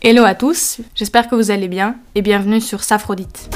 Hello à tous, j'espère que vous allez bien et bienvenue sur Saphrodite.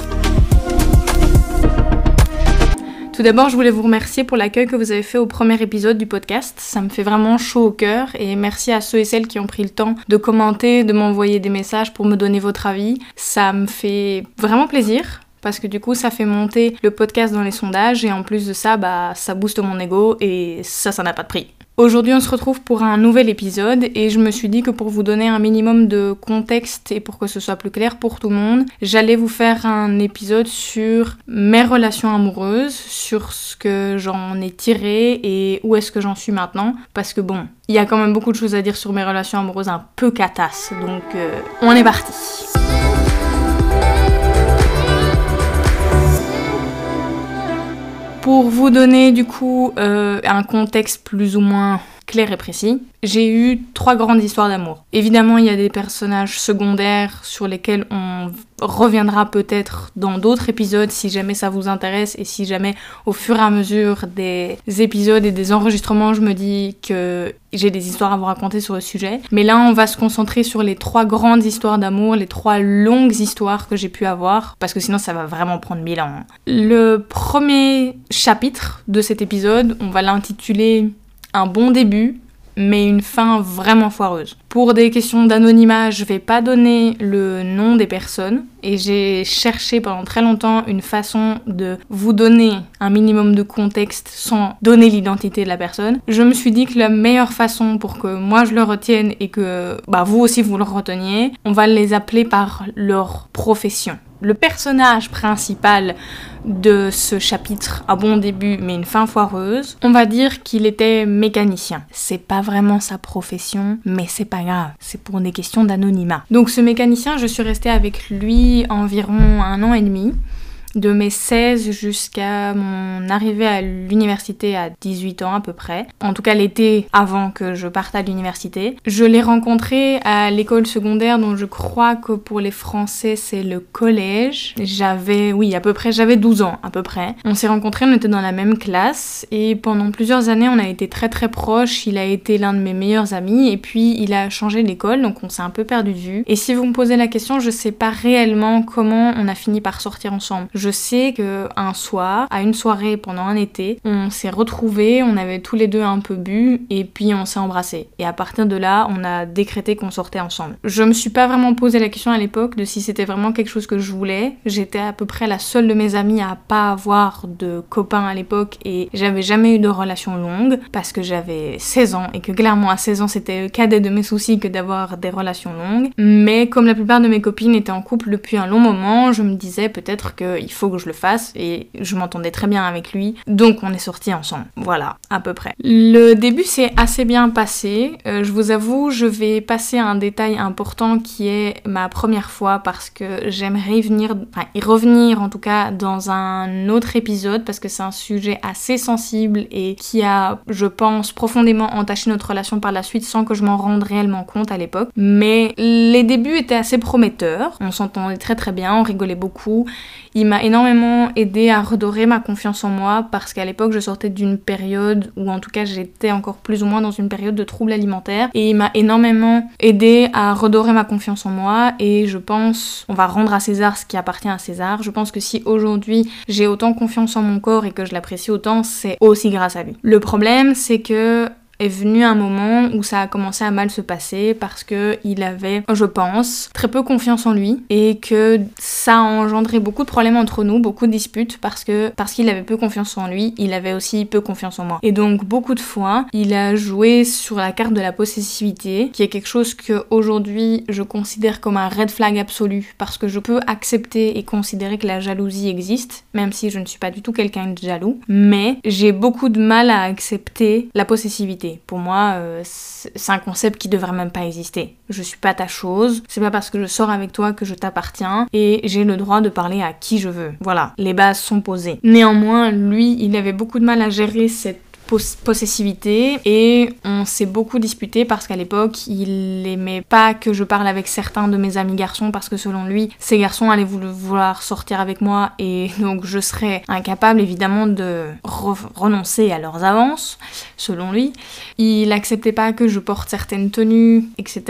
Tout d'abord, je voulais vous remercier pour l'accueil que vous avez fait au premier épisode du podcast. Ça me fait vraiment chaud au cœur et merci à ceux et celles qui ont pris le temps de commenter, de m'envoyer des messages pour me donner votre avis. Ça me fait vraiment plaisir parce que du coup ça fait monter le podcast dans les sondages et en plus de ça bah ça booste mon ego et ça ça n'a pas de prix. Aujourd'hui, on se retrouve pour un nouvel épisode et je me suis dit que pour vous donner un minimum de contexte et pour que ce soit plus clair pour tout le monde, j'allais vous faire un épisode sur mes relations amoureuses, sur ce que j'en ai tiré et où est-ce que j'en suis maintenant. Parce que bon, il y a quand même beaucoup de choses à dire sur mes relations amoureuses un peu catasses. Donc, euh, on est parti. Pour vous donner du coup euh, un contexte plus ou moins clair et précis, j'ai eu trois grandes histoires d'amour. Évidemment, il y a des personnages secondaires sur lesquels on reviendra peut-être dans d'autres épisodes si jamais ça vous intéresse et si jamais au fur et à mesure des épisodes et des enregistrements, je me dis que j'ai des histoires à vous raconter sur le sujet. Mais là, on va se concentrer sur les trois grandes histoires d'amour, les trois longues histoires que j'ai pu avoir, parce que sinon ça va vraiment prendre mille ans. Le premier chapitre de cet épisode, on va l'intituler un bon début, mais une fin vraiment foireuse. Pour des questions d'anonymat, je vais pas donner le nom des personnes et j'ai cherché pendant très longtemps une façon de vous donner un minimum de contexte sans donner l'identité de la personne. Je me suis dit que la meilleure façon pour que moi je le retienne et que bah, vous aussi vous le reteniez, on va les appeler par leur profession le personnage principal de ce chapitre, un bon début mais une fin foireuse, on va dire qu'il était mécanicien. C'est pas vraiment sa profession, mais c'est pas grave, c'est pour des questions d'anonymat. Donc ce mécanicien, je suis restée avec lui environ un an et demi de mes 16 jusqu'à mon arrivée à l'université à 18 ans à peu près. En tout cas l'été avant que je parte à l'université. Je l'ai rencontré à l'école secondaire dont je crois que pour les Français c'est le collège. J'avais, oui à peu près, j'avais 12 ans à peu près. On s'est rencontrés, on était dans la même classe et pendant plusieurs années on a été très très proches. Il a été l'un de mes meilleurs amis et puis il a changé d'école donc on s'est un peu perdu de vue. Et si vous me posez la question, je sais pas réellement comment on a fini par sortir ensemble. Sais que un soir, à une soirée pendant un été, on s'est retrouvés, on avait tous les deux un peu bu et puis on s'est embrassés. Et à partir de là, on a décrété qu'on sortait ensemble. Je me suis pas vraiment posé la question à l'époque de si c'était vraiment quelque chose que je voulais. J'étais à peu près la seule de mes amies à pas avoir de copains à l'époque et j'avais jamais eu de relation longue parce que j'avais 16 ans et que clairement à 16 ans c'était le cadet de mes soucis que d'avoir des relations longues. Mais comme la plupart de mes copines étaient en couple depuis un long moment, je me disais peut-être qu'il faut que je le fasse et je m'entendais très bien avec lui. Donc on est sortis ensemble. Voilà, à peu près. Le début s'est assez bien passé. Euh, je vous avoue, je vais passer à un détail important qui est ma première fois parce que j'aimerais venir, enfin y revenir en tout cas dans un autre épisode parce que c'est un sujet assez sensible et qui a, je pense, profondément entaché notre relation par la suite sans que je m'en rende réellement compte à l'époque. Mais les débuts étaient assez prometteurs. On s'entendait très très bien, on rigolait beaucoup. Il m'a énormément aidé à redorer ma confiance en moi parce qu'à l'époque je sortais d'une période où en tout cas j'étais encore plus ou moins dans une période de troubles alimentaires et il m'a énormément aidé à redorer ma confiance en moi et je pense on va rendre à César ce qui appartient à César. Je pense que si aujourd'hui j'ai autant confiance en mon corps et que je l'apprécie autant, c'est aussi grâce à lui. Le problème c'est que est venu un moment où ça a commencé à mal se passer parce que il avait, je pense, très peu confiance en lui et que ça a engendré beaucoup de problèmes entre nous, beaucoup de disputes parce que parce qu'il avait peu confiance en lui, il avait aussi peu confiance en moi. Et donc beaucoup de fois, il a joué sur la carte de la possessivité, qui est quelque chose que aujourd'hui je considère comme un red flag absolu parce que je peux accepter et considérer que la jalousie existe, même si je ne suis pas du tout quelqu'un de jaloux, mais j'ai beaucoup de mal à accepter la possessivité. Pour moi, euh, c'est un concept qui devrait même pas exister. Je suis pas ta chose, c'est pas parce que je sors avec toi que je t'appartiens et j'ai le droit de parler à qui je veux. Voilà, les bases sont posées. Néanmoins, lui, il avait beaucoup de mal à gérer cette possessivité et on s'est beaucoup disputé parce qu'à l'époque, il aimait pas que je parle avec certains de mes amis garçons parce que selon lui, ces garçons allaient vouloir sortir avec moi et donc je serais incapable évidemment de renoncer à leurs avances, selon lui. Il acceptait pas que je porte certaines tenues, etc.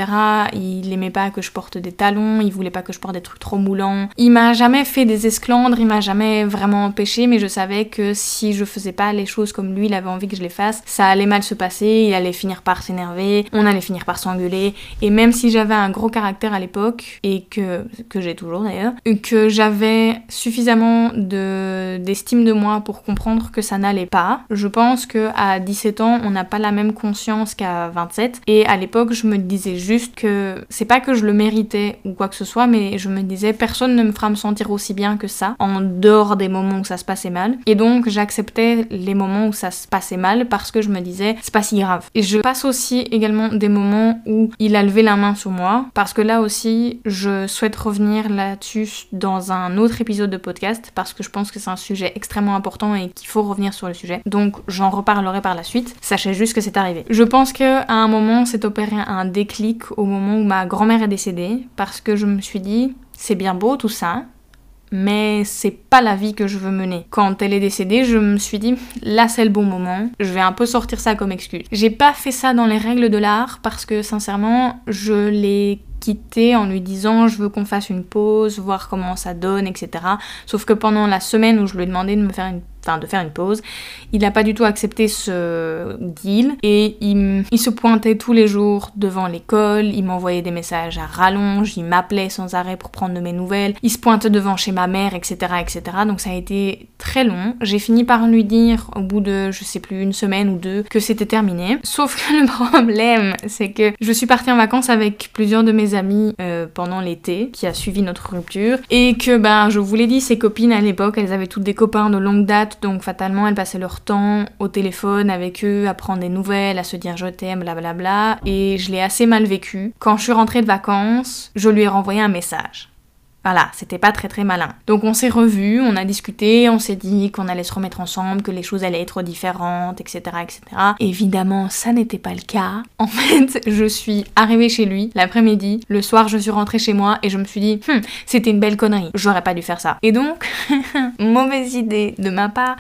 Il aimait pas que je porte des talons, il voulait pas que je porte des trucs trop moulants. Il m'a jamais fait des esclandres, il m'a jamais vraiment empêché, mais je savais que si je faisais pas les choses comme lui, il avait envie que je les fasse, ça allait mal se passer, il allait finir par s'énerver, on allait finir par s'engueuler, et même si j'avais un gros caractère à l'époque, et que, que j'ai toujours d'ailleurs, que j'avais suffisamment d'estime de, moi pour comprendre que ça n'allait pas. Je pense que à 17 ans, on n'a pas la même conscience qu'à 27, et à l'époque, je me disais juste que c'est pas que je le méritais ou quoi que ce soit, mais je me disais personne ne me fera me sentir aussi bien que ça, en dehors des moments où ça se passait mal. Et donc, j'acceptais les moments où ça se passait mal parce que je me disais c'est pas si grave. Et je passe aussi également des moments où il a levé la main sur moi, parce que là aussi, je souhaite revenir là-dessus dans un autre épisode de podcast, parce que je pense que c'est un sujet extrêmement important et qu'il faut revenir sur le sujet. Donc, j'en reparlerai par la suite. Sachez juste que c'est arrivé. Je pense qu'à un moment, s'est opéré un déclic au moment où ma grand-mère est décédée, parce que je me suis dit, c'est bien beau tout ça, mais c'est pas la vie que je veux mener. Quand elle est décédée, je me suis dit, là c'est le bon moment, je vais un peu sortir ça comme excuse. J'ai pas fait ça dans les règles de l'art parce que sincèrement, je l'ai quitté en lui disant je veux qu'on fasse une pause, voir comment ça donne, etc. Sauf que pendant la semaine où je lui ai demandé de me faire une enfin de faire une pause. Il n'a pas du tout accepté ce deal et il, il, se pointait tous les jours devant l'école, il m'envoyait des messages à rallonge, il m'appelait sans arrêt pour prendre de mes nouvelles, il se pointe devant chez ma mère, etc. etc. Donc ça a été très long. J'ai fini par lui dire au bout de, je sais plus, une semaine ou deux que c'était terminé. Sauf que le problème, c'est que je suis partie en vacances avec plusieurs de mes euh, pendant l'été qui a suivi notre rupture et que ben je vous l'ai dit, ses copines à l'époque, elles avaient toutes des copains de longue date donc fatalement elles passaient leur temps au téléphone avec eux, à prendre des nouvelles, à se dire je t'aime, blablabla, et je l'ai assez mal vécu. Quand je suis rentrée de vacances, je lui ai renvoyé un message. Voilà, c'était pas très très malin. Donc on s'est revus, on a discuté, on s'est dit qu'on allait se remettre ensemble, que les choses allaient être différentes, etc. etc. Évidemment, ça n'était pas le cas. En fait, je suis arrivée chez lui l'après-midi, le soir je suis rentrée chez moi et je me suis dit, hum, c'était une belle connerie, j'aurais pas dû faire ça. Et donc, mauvaise idée de ma part,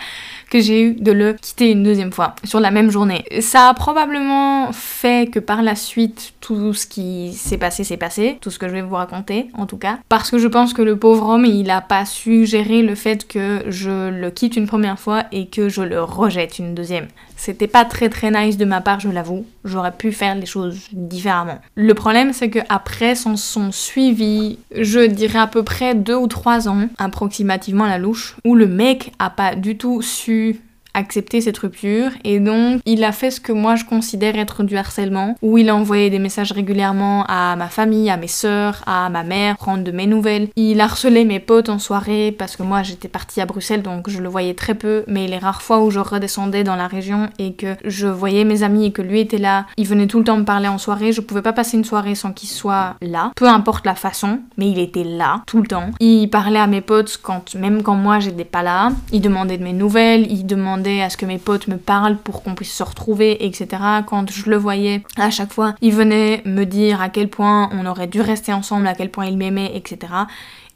que j'ai eu de le quitter une deuxième fois sur la même journée. Ça a probablement fait que par la suite tout ce qui s'est passé s'est passé, tout ce que je vais vous raconter en tout cas, parce que je pense que le pauvre homme il a pas su gérer le fait que je le quitte une première fois et que je le rejette une deuxième. C'était pas très très nice de ma part, je l'avoue. J'aurais pu faire les choses différemment. Le problème, c'est que après s'en sont suivis, je dirais à peu près deux ou trois ans, approximativement la louche, où le mec a pas du tout su accepter cette rupture. Et donc il a fait ce que moi je considère être du harcèlement où il a envoyé des messages régulièrement à ma famille, à mes sœurs, à ma mère, prendre de mes nouvelles. Il harcelait mes potes en soirée parce que moi j'étais partie à Bruxelles donc je le voyais très peu. Mais les rares fois où je redescendais dans la région et que je voyais mes amis et que lui était là, il venait tout le temps me parler en soirée, je pouvais pas passer une soirée sans qu'il soit là, peu importe la façon, mais il était là tout le temps. Il parlait à mes potes quand même quand moi j'étais pas là, il demandait de mes nouvelles, il demandait à ce que mes potes me parlent pour qu'on puisse se retrouver, etc. Quand je le voyais, à chaque fois, il venait me dire à quel point on aurait dû rester ensemble, à quel point il m'aimait, etc.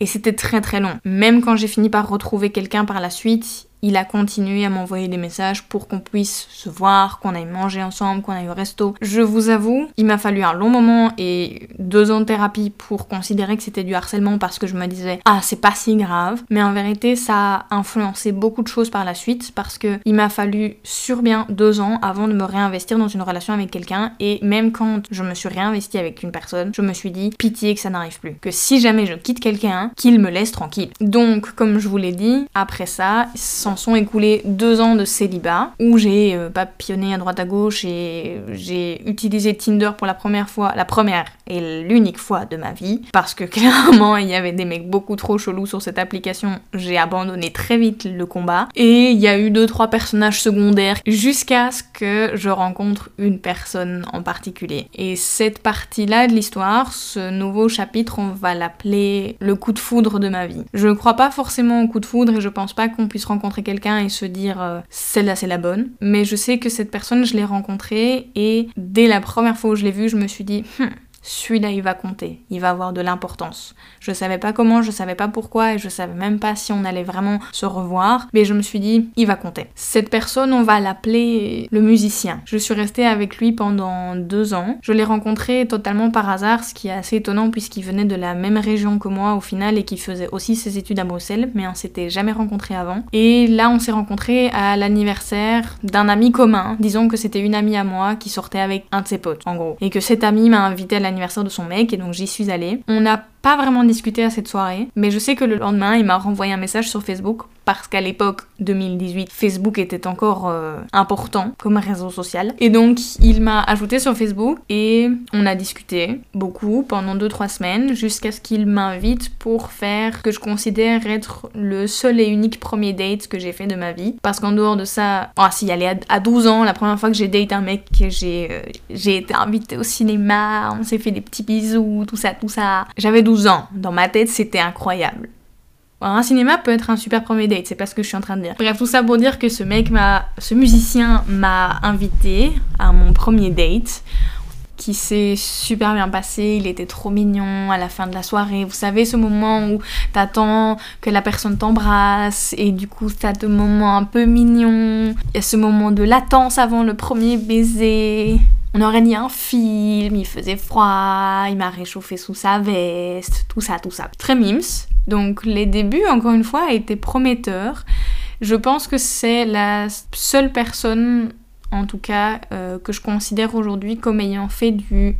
Et c'était très très long. Même quand j'ai fini par retrouver quelqu'un par la suite, il a continué à m'envoyer des messages pour qu'on puisse se voir, qu'on aille manger ensemble, qu'on aille au resto. Je vous avoue, il m'a fallu un long moment et deux ans de thérapie pour considérer que c'était du harcèlement parce que je me disais ah c'est pas si grave. Mais en vérité ça a influencé beaucoup de choses par la suite parce que il m'a fallu sur bien deux ans avant de me réinvestir dans une relation avec quelqu'un et même quand je me suis réinvestie avec une personne, je me suis dit pitié que ça n'arrive plus. Que si jamais je quitte quelqu'un, qu'il me laisse tranquille. Donc comme je vous l'ai dit, après ça, sont écoulés deux ans de célibat où j'ai euh, papillonné à droite à gauche et j'ai utilisé Tinder pour la première fois, la première et l'unique fois de ma vie parce que clairement il y avait des mecs beaucoup trop chelous sur cette application. J'ai abandonné très vite le combat et il y a eu deux trois personnages secondaires jusqu'à ce que je rencontre une personne en particulier. Et cette partie-là de l'histoire, ce nouveau chapitre, on va l'appeler le coup de foudre de ma vie. Je crois pas forcément au coup de foudre et je pense pas qu'on puisse rencontrer quelqu'un et se dire euh, celle-là c'est la bonne. Mais je sais que cette personne, je l'ai rencontrée et dès la première fois où je l'ai vue, je me suis dit, hmm, celui-là il va compter, il va avoir de l'importance. Je savais pas comment, je savais pas pourquoi et je savais même pas si on allait vraiment se revoir, mais je me suis dit il va compter. Cette personne, on va l'appeler le musicien. Je suis restée avec lui pendant deux ans. Je l'ai rencontré totalement par hasard, ce qui est assez étonnant puisqu'il venait de la même région que moi au final et qu'il faisait aussi ses études à Bruxelles, mais on s'était jamais rencontrés avant. Et là, on s'est rencontrés à l'anniversaire d'un ami commun. Disons que c'était une amie à moi qui sortait avec un de ses potes, en gros, et que cet ami m'a invité à l'anniversaire de son mec et donc j'y suis allée. On n'a pas vraiment discuté à cette soirée, mais je sais que le lendemain, il m'a renvoyé un message sur Facebook parce qu'à l'époque 2018, Facebook était encore euh, important comme réseau social. Et donc, il m'a ajouté sur Facebook et on a discuté beaucoup pendant 2-3 semaines jusqu'à ce qu'il m'invite pour faire que je considère être le seul et unique premier date que j'ai fait de ma vie. Parce qu'en dehors de ça, ah si, à 12 ans, la première fois que j'ai date un mec, j'ai euh, été invitée au cinéma, on s'est fait des petits bisous, tout ça, tout ça. J'avais 12 ans. Dans ma tête, c'était incroyable. Un cinéma peut être un super premier date, c'est pas ce que je suis en train de dire. Bref, tout ça pour dire que ce mec m'a. Ce musicien m'a invité à mon premier date qui s'est super bien passé, il était trop mignon à la fin de la soirée. Vous savez, ce moment où t'attends que la personne t'embrasse et du coup t'as de moments un peu mignons. Il y a ce moment de latence avant le premier baiser. On aurait dit un film, il faisait froid, il m'a réchauffé sous sa veste, tout ça, tout ça. Très mims. Donc les débuts, encore une fois, étaient prometteurs. Je pense que c'est la seule personne, en tout cas, euh, que je considère aujourd'hui comme ayant fait du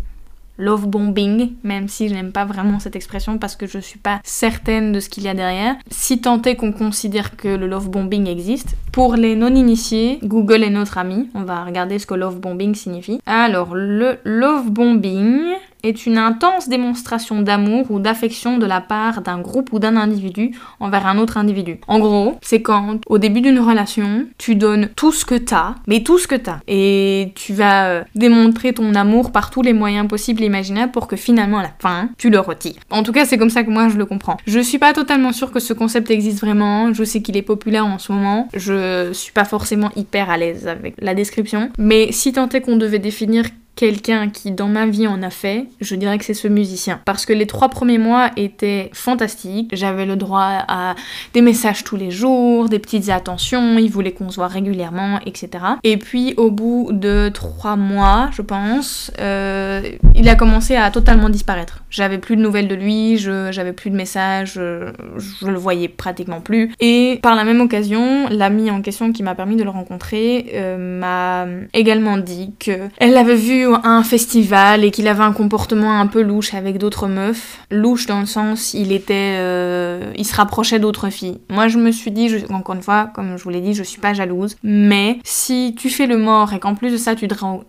love bombing, même si je n'aime pas vraiment cette expression parce que je suis pas certaine de ce qu'il y a derrière. Si tant est qu'on considère que le love bombing existe, pour les non-initiés, Google est notre ami. On va regarder ce que love bombing signifie. Alors, le love bombing est une intense démonstration d'amour ou d'affection de la part d'un groupe ou d'un individu envers un autre individu. En gros, c'est quand au début d'une relation, tu donnes tout ce que t'as, mais tout ce que t'as, et tu vas euh, démontrer ton amour par tous les moyens possibles et imaginables pour que finalement à la fin, tu le retires. En tout cas, c'est comme ça que moi je le comprends. Je suis pas totalement sûre que ce concept existe vraiment, je sais qu'il est populaire en ce moment, je suis pas forcément hyper à l'aise avec la description, mais si tant est qu'on devait définir quelqu'un qui dans ma vie en a fait, je dirais que c'est ce musicien. Parce que les trois premiers mois étaient fantastiques. J'avais le droit à des messages tous les jours, des petites attentions, il voulait qu'on se voit régulièrement, etc. Et puis au bout de trois mois, je pense, euh, il a commencé à totalement disparaître. J'avais plus de nouvelles de lui, j'avais plus de messages, je, je, le voyais pratiquement plus. Et par la même occasion, l'amie en question qui m'a permis de le rencontrer euh, m'a également dit que elle l'avait vu à un festival et qu'il avait un comportement un peu louche avec d'autres meufs. Louche dans le sens, il était, euh, il se rapprochait d'autres filles. Moi, je me suis dit, je, encore une fois, comme je vous l'ai dit, je suis pas jalouse. Mais si tu fais le mort et qu'en plus de ça, tu,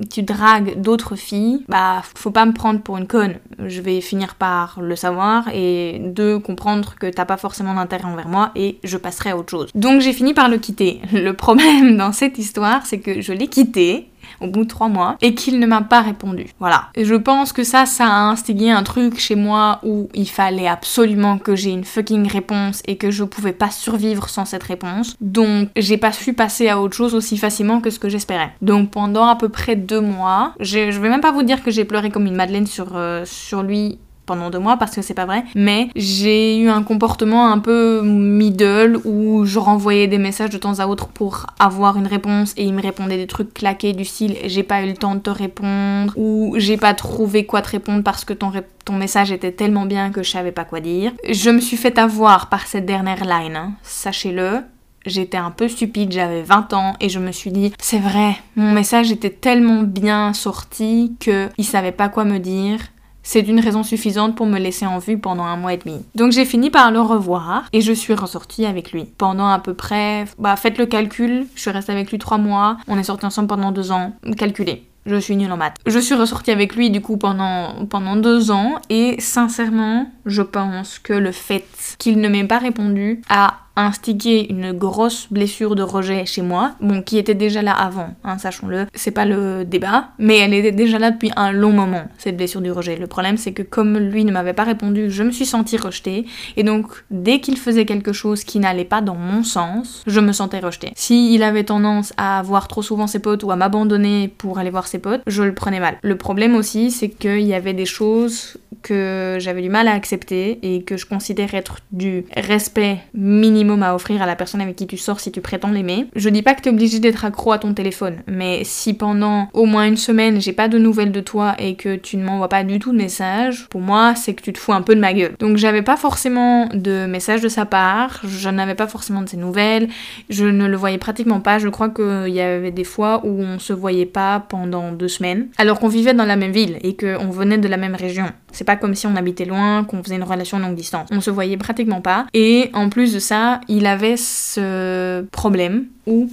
tu dragues d'autres filles, bah, faut pas me prendre pour une conne. Je vais finir par le savoir et de comprendre que t'as pas forcément d'intérêt envers moi et je passerai à autre chose. Donc j'ai fini par le quitter. Le problème dans cette histoire, c'est que je l'ai quitté au bout de trois mois et qu'il ne m'a pas répondu. Voilà. Et je pense que ça, ça a instigé un truc chez moi où il fallait absolument que j'ai une fucking réponse et que je pouvais pas survivre sans cette réponse. Donc j'ai pas su passer à autre chose aussi facilement que ce que j'espérais. Donc pendant à peu près deux mois, je vais même pas vous dire que j'ai pleuré comme une madeleine sur, euh, sur lui pendant deux mois parce que c'est pas vrai, mais j'ai eu un comportement un peu middle où je renvoyais des messages de temps à autre pour avoir une réponse et il me répondait des trucs claqués du style j'ai pas eu le temps de te répondre ou j'ai pas trouvé quoi te répondre parce que ton, message était tellement bien que je savais pas quoi dire. Je me suis fait avoir par cette dernière line, hein. sachez-le. J'étais un peu stupide, j'avais 20 ans et je me suis dit, c'est vrai, mon message était tellement bien sorti que il savait pas quoi me dire c'est une raison suffisante pour me laisser en vue pendant un mois et demi. Donc j'ai fini par le revoir et je suis ressortie avec lui. Pendant à peu près, bah faites le calcul, je suis restée avec lui trois mois, on est sortis ensemble pendant deux ans, calculez. Je suis nulle en maths. Je suis ressortie avec lui du coup pendant, pendant deux ans et sincèrement, je pense que le fait qu'il ne m'ait pas répondu a instigué une grosse blessure de rejet chez moi, bon, qui était déjà là avant, hein, sachons-le, c'est pas le débat, mais elle était déjà là depuis un long moment, cette blessure du rejet. Le problème, c'est que comme lui ne m'avait pas répondu, je me suis sentie rejetée, et donc dès qu'il faisait quelque chose qui n'allait pas dans mon sens, je me sentais rejetée. S'il avait tendance à voir trop souvent ses potes ou à m'abandonner pour aller voir ses potes, je le prenais mal. Le problème aussi, c'est qu'il y avait des choses que j'avais du mal à accepter et que je considère être du respect minimum à offrir à la personne avec qui tu sors si tu prétends l'aimer. Je dis pas que t'es obligé d'être accro à ton téléphone, mais si pendant au moins une semaine j'ai pas de nouvelles de toi et que tu ne m'envoies pas du tout de messages, pour moi c'est que tu te fous un peu de ma gueule. Donc j'avais pas forcément de messages de sa part, je n'avais pas forcément de ses nouvelles, je ne le voyais pratiquement pas, je crois qu'il y avait des fois où on se voyait pas pendant deux semaines, alors qu'on vivait dans la même ville et qu'on venait de la même région. C'est pas comme si on habitait loin, qu'on faisait une relation longue distance. On se voyait pratiquement pas. Et en plus de ça, il avait ce problème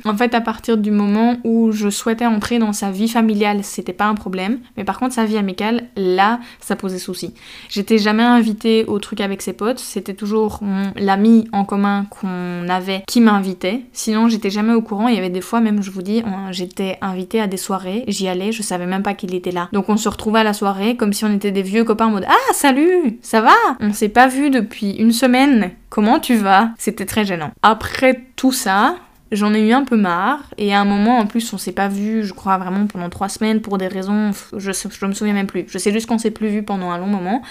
en fait, à partir du moment où je souhaitais entrer dans sa vie familiale, c'était pas un problème. Mais par contre, sa vie amicale, là, ça posait souci. J'étais jamais invitée au truc avec ses potes. C'était toujours l'ami en commun qu'on avait qui m'invitait. Sinon, j'étais jamais au courant. Il y avait des fois, même, je vous dis, j'étais invitée à des soirées. J'y allais, je savais même pas qu'il était là. Donc, on se retrouvait à la soirée comme si on était des vieux copains en mode Ah, salut, ça va? On s'est pas vu depuis une semaine. Comment tu vas? C'était très gênant. Après tout ça, J'en ai eu un peu marre et à un moment en plus on s'est pas vu je crois vraiment pendant trois semaines pour des raisons je, je me souviens même plus. Je sais juste qu'on s'est plus vu pendant un long moment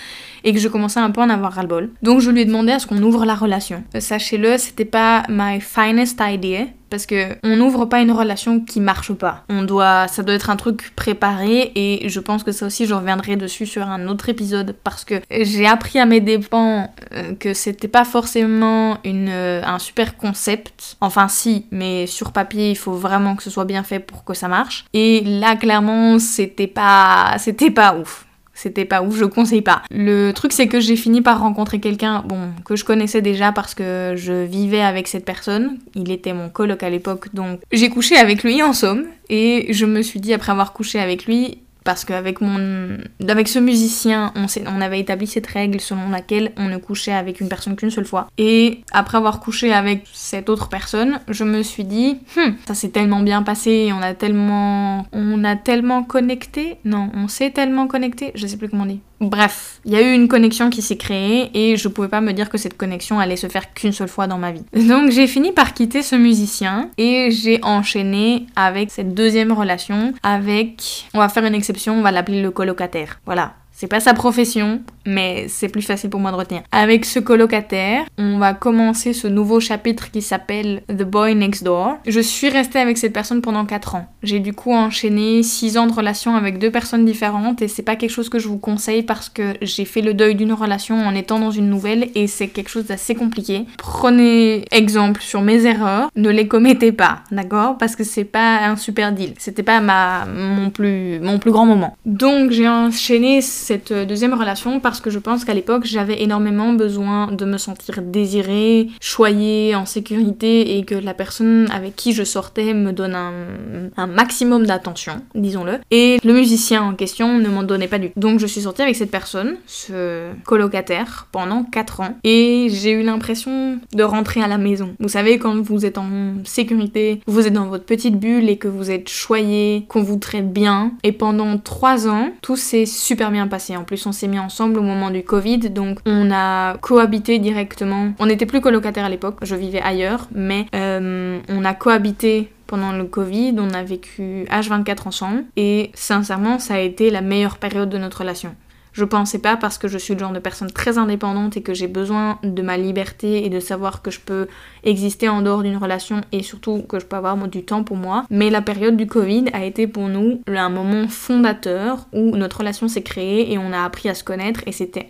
et que je commençais un peu à en avoir ras-le-bol. Donc je lui ai demandé à ce qu'on ouvre la relation. Euh, sachez-le, c'était pas my finest idea parce que on n'ouvre pas une relation qui marche pas. On doit, ça doit être un truc préparé et je pense que ça aussi je reviendrai dessus sur un autre épisode parce que j'ai appris à mes dépens euh, que c'était pas forcément une, euh, un super concept. Enfin si, mais sur papier il faut vraiment que ce soit bien fait pour que ça marche. Et là clairement c'était pas, c'était pas ouf. C'était pas ouf, je conseille pas. Le truc c'est que j'ai fini par rencontrer quelqu'un, bon, que je connaissais déjà parce que je vivais avec cette personne. Il était mon coloc à l'époque, donc j'ai couché avec lui en somme. Et je me suis dit après avoir couché avec lui, parce qu'avec mon avec ce musicien on, avait établi cette règle selon laquelle on ne couchait avec une personne qu'une seule fois. Et après avoir couché avec cette autre personne je me suis dit hmm, ça s'est tellement bien passé on a tellement on a tellement connecté non on s'est tellement connecté je sais plus comment on dit Bref, il y a eu une connexion qui s'est créée et je pouvais pas me dire que cette connexion allait se faire qu'une seule fois dans ma vie. Donc j'ai fini par quitter ce musicien et j'ai enchaîné avec cette deuxième relation avec, on va faire une exception, on va l'appeler le colocataire. Voilà, c'est pas sa profession, mais c'est plus facile pour moi de retenir. Avec ce colocataire, on va commencer ce nouveau chapitre qui s'appelle The Boy Next Door. Je suis restée avec cette personne pendant 4 ans. J'ai du coup enchaîné 6 ans de relation avec deux personnes différentes et c'est pas quelque chose que je vous conseille parce que j'ai fait le deuil d'une relation en étant dans une nouvelle et c'est quelque chose d'assez compliqué. Prenez exemple sur mes erreurs, ne les commettez pas, d'accord? Parce que c'est pas un super deal. C'était pas ma mon plus mon plus grand moment. Donc j'ai enchaîné cette deuxième relation parce que je pense qu'à l'époque j'avais énormément besoin de me sentir désirée, choyée, en sécurité et que la personne avec qui je sortais me donne un, maximum d'attention, disons-le. Et le musicien en question ne m'en donnait pas du tout. Donc je suis sortie avec cette personne, ce colocataire, pendant 4 ans et j'ai eu l'impression de rentrer à la maison. Vous savez, quand vous êtes en sécurité, vous êtes dans votre petite bulle et que vous êtes choyé, qu'on vous traite bien. Et pendant 3 ans, tout s'est super bien en plus, on s'est mis ensemble au moment du Covid, donc on a cohabité directement. On n'était plus colocataires à l'époque, je vivais ailleurs, mais euh, on a cohabité pendant le Covid, on a vécu H24 ensemble et sincèrement ça a été la meilleure période de notre relation. Je pensais pas parce que je suis le genre de personne très indépendante et que j'ai besoin de ma liberté et de savoir que je peux exister en dehors d'une relation et surtout que je peux avoir du temps pour moi. Mais la période du Covid a été pour nous un moment fondateur où notre relation s'est créée et on a appris à se connaître et c'était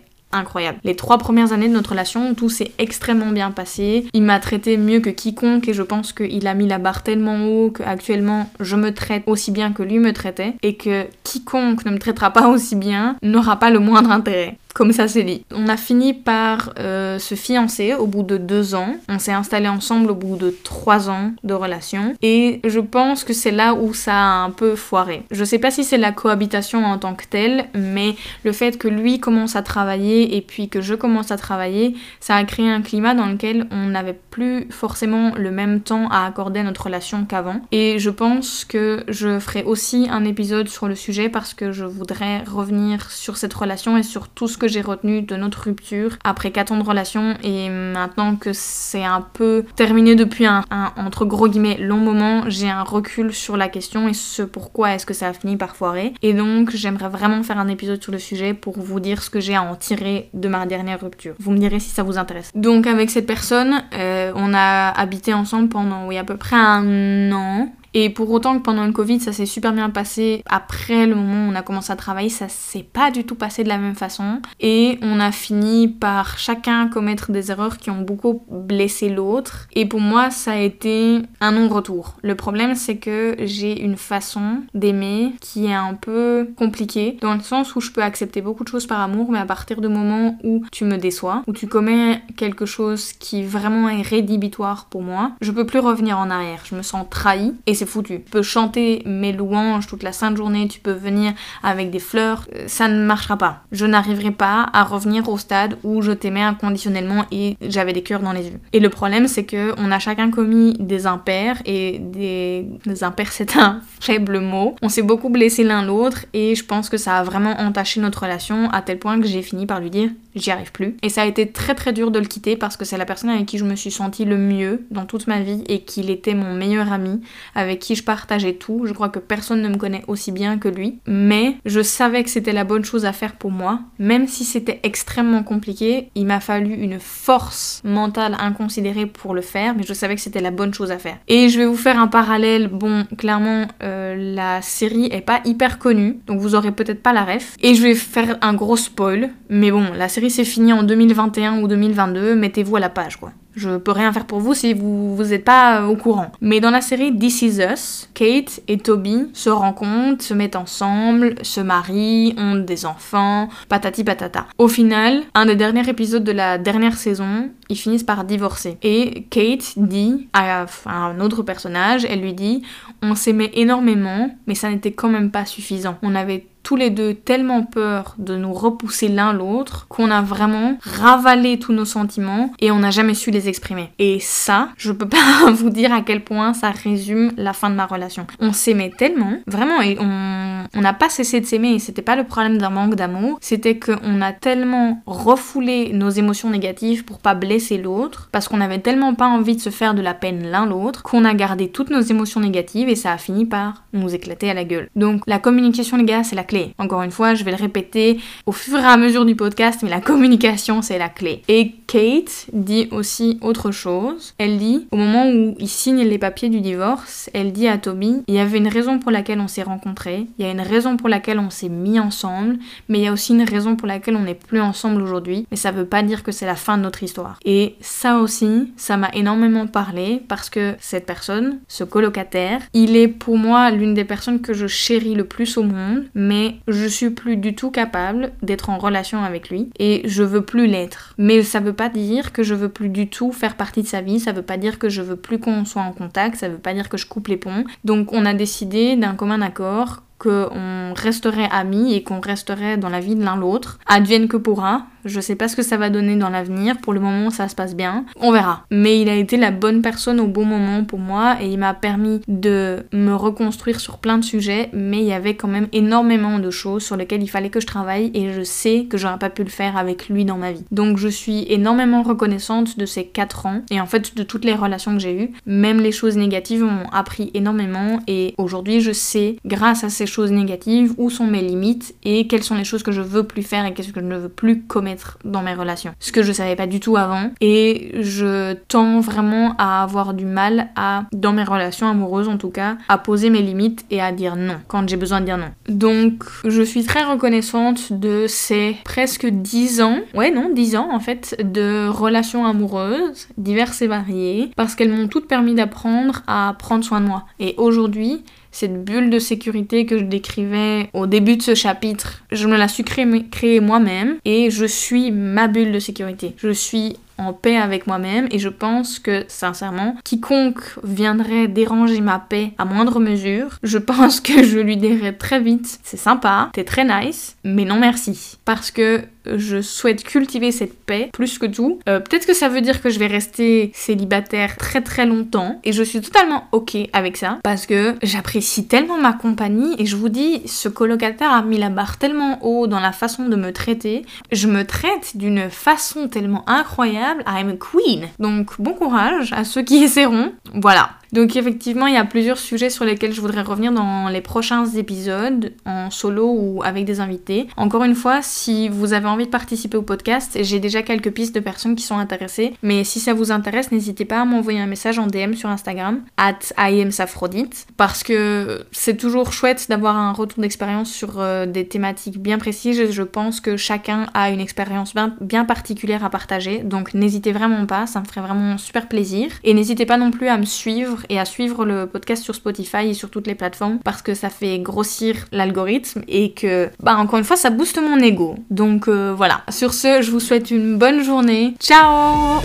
Les trois premières années de notre relation, tout s'est extrêmement bien passé. Il m'a traité mieux que quiconque et je pense qu'il a mis la barre tellement haut qu'actuellement je me traite aussi bien que lui me traitait et que quiconque ne me traitera pas aussi bien n'aura pas le moindre intérêt. Comme ça c'est dit. On a fini par euh, se fiancer au bout de deux ans. On s'est installé ensemble au bout de trois ans de relation. Et je pense que c'est là où ça a un peu foiré. Je sais pas si c'est la cohabitation en tant que telle, mais le fait que lui commence à travailler et puis que je commence à travailler, ça a créé un climat dans lequel on n'avait plus forcément le même temps à accorder à notre relation qu'avant. Et je pense que je ferai aussi un épisode sur le sujet parce que je voudrais revenir sur cette relation et sur tout ce que j'ai retenu de notre rupture après 4 ans de relation et maintenant que c'est un peu terminé depuis un, entre gros guillemets long moment, j'ai un recul sur la question et ce pourquoi est-ce que ça a fini par foirer. Et donc j'aimerais vraiment faire un épisode sur le sujet pour vous dire ce que j'ai à en tirer de ma dernière rupture. Vous me direz si ça vous intéresse. Donc avec cette personne, euh, on a habité ensemble pendant oui à peu près un an et pour autant que pendant le Covid, ça s'est super bien passé, après le moment où on a commencé à travailler, ça s'est pas du tout passé de la même façon. Et on a fini par chacun commettre des erreurs qui ont beaucoup blessé l'autre. Et pour moi, ça a été un non-retour. Le problème, c'est que j'ai une façon d'aimer qui est un peu compliquée, dans le sens où je peux accepter beaucoup de choses par amour, mais à partir du moment où tu me déçois, où tu commets quelque chose qui vraiment est rédhibitoire pour moi, je peux plus revenir en arrière. Je me sens trahie. Et c'est foutu. Tu peux chanter mes louanges toute la sainte journée, tu peux venir avec des fleurs, euh, ça ne marchera pas. Je n'arriverai pas à revenir au stade où je t'aimais inconditionnellement et j'avais des cœurs dans les yeux. Et le problème, c'est que on a chacun commis des impairs et des, des impairs, c'est un faible mot. On s'est beaucoup blessé l'un l'autre et je pense que ça a vraiment entaché notre relation à tel point que j'ai fini par lui dire j'y arrive plus. Et ça a été très très dur de le quitter parce que c'est la personne avec qui je me suis sentie le mieux dans toute ma vie et qu'il était mon meilleur ami, avec qui je partageais tout. Je crois que personne ne me connaît aussi bien que lui. Mais je savais que c'était la bonne chose à faire pour moi. Même si c'était extrêmement compliqué, il m'a fallu une force mentale inconsidérée pour le faire, mais je savais que c'était la bonne chose à faire. Et je vais vous faire un parallèle. Bon, clairement, euh, la série est pas hyper connue, donc vous aurez peut-être pas la ref. Et je vais faire un gros spoil, mais bon, la série s'est finie en 2021 ou 2022, mettez-vous à la page quoi. Je peux rien faire pour vous si vous vous êtes pas euh, au courant. Mais dans la série This Is Us, Kate et Toby se rencontrent, se mettent ensemble, se marient, ont des enfants, patati patata. Au final, un des derniers épisodes de la dernière saison, ils finissent par divorcer. Et Kate dit à un autre personnage, elle lui dit, on s'aimait énormément, mais ça n'était quand même pas suffisant. On avait tous les deux tellement peur de nous repousser l'un l'autre qu'on a vraiment ravalé tous nos sentiments et on n'a jamais su les exprimer. Et ça, je peux pas vous dire à quel point ça résume la fin de ma relation. On s'aimait tellement, vraiment, et on n'a pas cessé de s'aimer et c'était pas le problème d'un manque d'amour, c'était qu'on a tellement refoulé nos émotions négatives pour pas blesser l'autre, parce qu'on avait tellement pas envie de se faire de la peine l'un l'autre, qu'on a gardé toutes nos émotions négatives et ça a fini par nous éclater à la gueule. Donc la communication les gars, c'est la encore une fois, je vais le répéter au fur et à mesure du podcast, mais la communication, c'est la clé. Et Kate dit aussi autre chose. Elle dit, au moment où il signe les papiers du divorce, elle dit à Toby, il y avait une raison pour laquelle on s'est rencontrés, il y a une raison pour laquelle on s'est mis ensemble, mais il y a aussi une raison pour laquelle on n'est plus ensemble aujourd'hui, mais ça veut pas dire que c'est la fin de notre histoire. Et ça aussi, ça m'a énormément parlé parce que cette personne, ce colocataire, il est pour moi l'une des personnes que je chéris le plus au monde, mais je suis plus du tout capable d'être en relation avec lui et je veux plus l'être. Mais ça veut pas dire que je veux plus du tout faire partie de sa vie, ça veut pas dire que je veux plus qu'on soit en contact, ça veut pas dire que je coupe les ponts. Donc on a décidé d'un commun accord qu'on resterait amis et qu'on resterait dans la vie de l'un l'autre. Advienne que pourra. Je sais pas ce que ça va donner dans l'avenir. Pour le moment, ça se passe bien. On verra. Mais il a été la bonne personne au bon moment pour moi et il m'a permis de me reconstruire sur plein de sujets. Mais il y avait quand même énormément de choses sur lesquelles il fallait que je travaille et je sais que j'aurais pas pu le faire avec lui dans ma vie. Donc je suis énormément reconnaissante de ces 4 ans et en fait de toutes les relations que j'ai eues. Même les choses négatives m'ont appris énormément et aujourd'hui je sais, grâce à ces choses négatives, où sont mes limites et quelles sont les choses que je veux plus faire et qu'est-ce que je ne veux plus commettre dans mes relations. Ce que je savais pas du tout avant et je tends vraiment à avoir du mal à, dans mes relations amoureuses en tout cas, à poser mes limites et à dire non quand j'ai besoin de dire non. Donc je suis très reconnaissante de ces presque 10 ans, ouais non 10 ans en fait, de relations amoureuses diverses et variées parce qu'elles m'ont toutes permis d'apprendre à prendre soin de moi. Et aujourd'hui, cette bulle de sécurité que je décrivais au début de ce chapitre, je me la suis créée moi-même et je suis ma bulle de sécurité. Je suis en paix avec moi-même et je pense que sincèrement quiconque viendrait déranger ma paix à moindre mesure je pense que je lui dirais très vite c'est sympa t'es très nice mais non merci parce que je souhaite cultiver cette paix plus que tout. Euh, peut-être que ça veut dire que je vais rester célibataire très très longtemps et je suis totalement ok avec ça parce que j'apprécie tellement ma compagnie et je vous dis, ce colocataire a mis la barre tellement haut dans la façon de me traiter. Je me traite d'une façon tellement incroyable. I'm a queen. Donc bon courage à ceux qui essaieront. Voilà. Donc effectivement, il y a plusieurs sujets sur lesquels je voudrais revenir dans les prochains épisodes, en solo ou avec des invités. Encore une fois, si vous avez envie de participer au podcast, j'ai déjà quelques pistes de personnes qui sont intéressées. Mais si ça vous intéresse, n'hésitez pas à m'envoyer un message en DM sur Instagram, at IamSaphrodite, parce que c'est toujours chouette d'avoir un retour d'expérience sur euh, des thématiques bien précises. Je pense que chacun a une expérience bien particulière à partager, donc n'hésitez vraiment pas, ça me ferait vraiment super plaisir. Et n'hésitez pas non plus à me suivre et à suivre le podcast sur Spotify et sur toutes les plateformes parce que ça fait grossir l'algorithme et que, bah encore une fois, ça booste mon ego. Donc euh, voilà. Sur ce, je vous souhaite une bonne journée. Ciao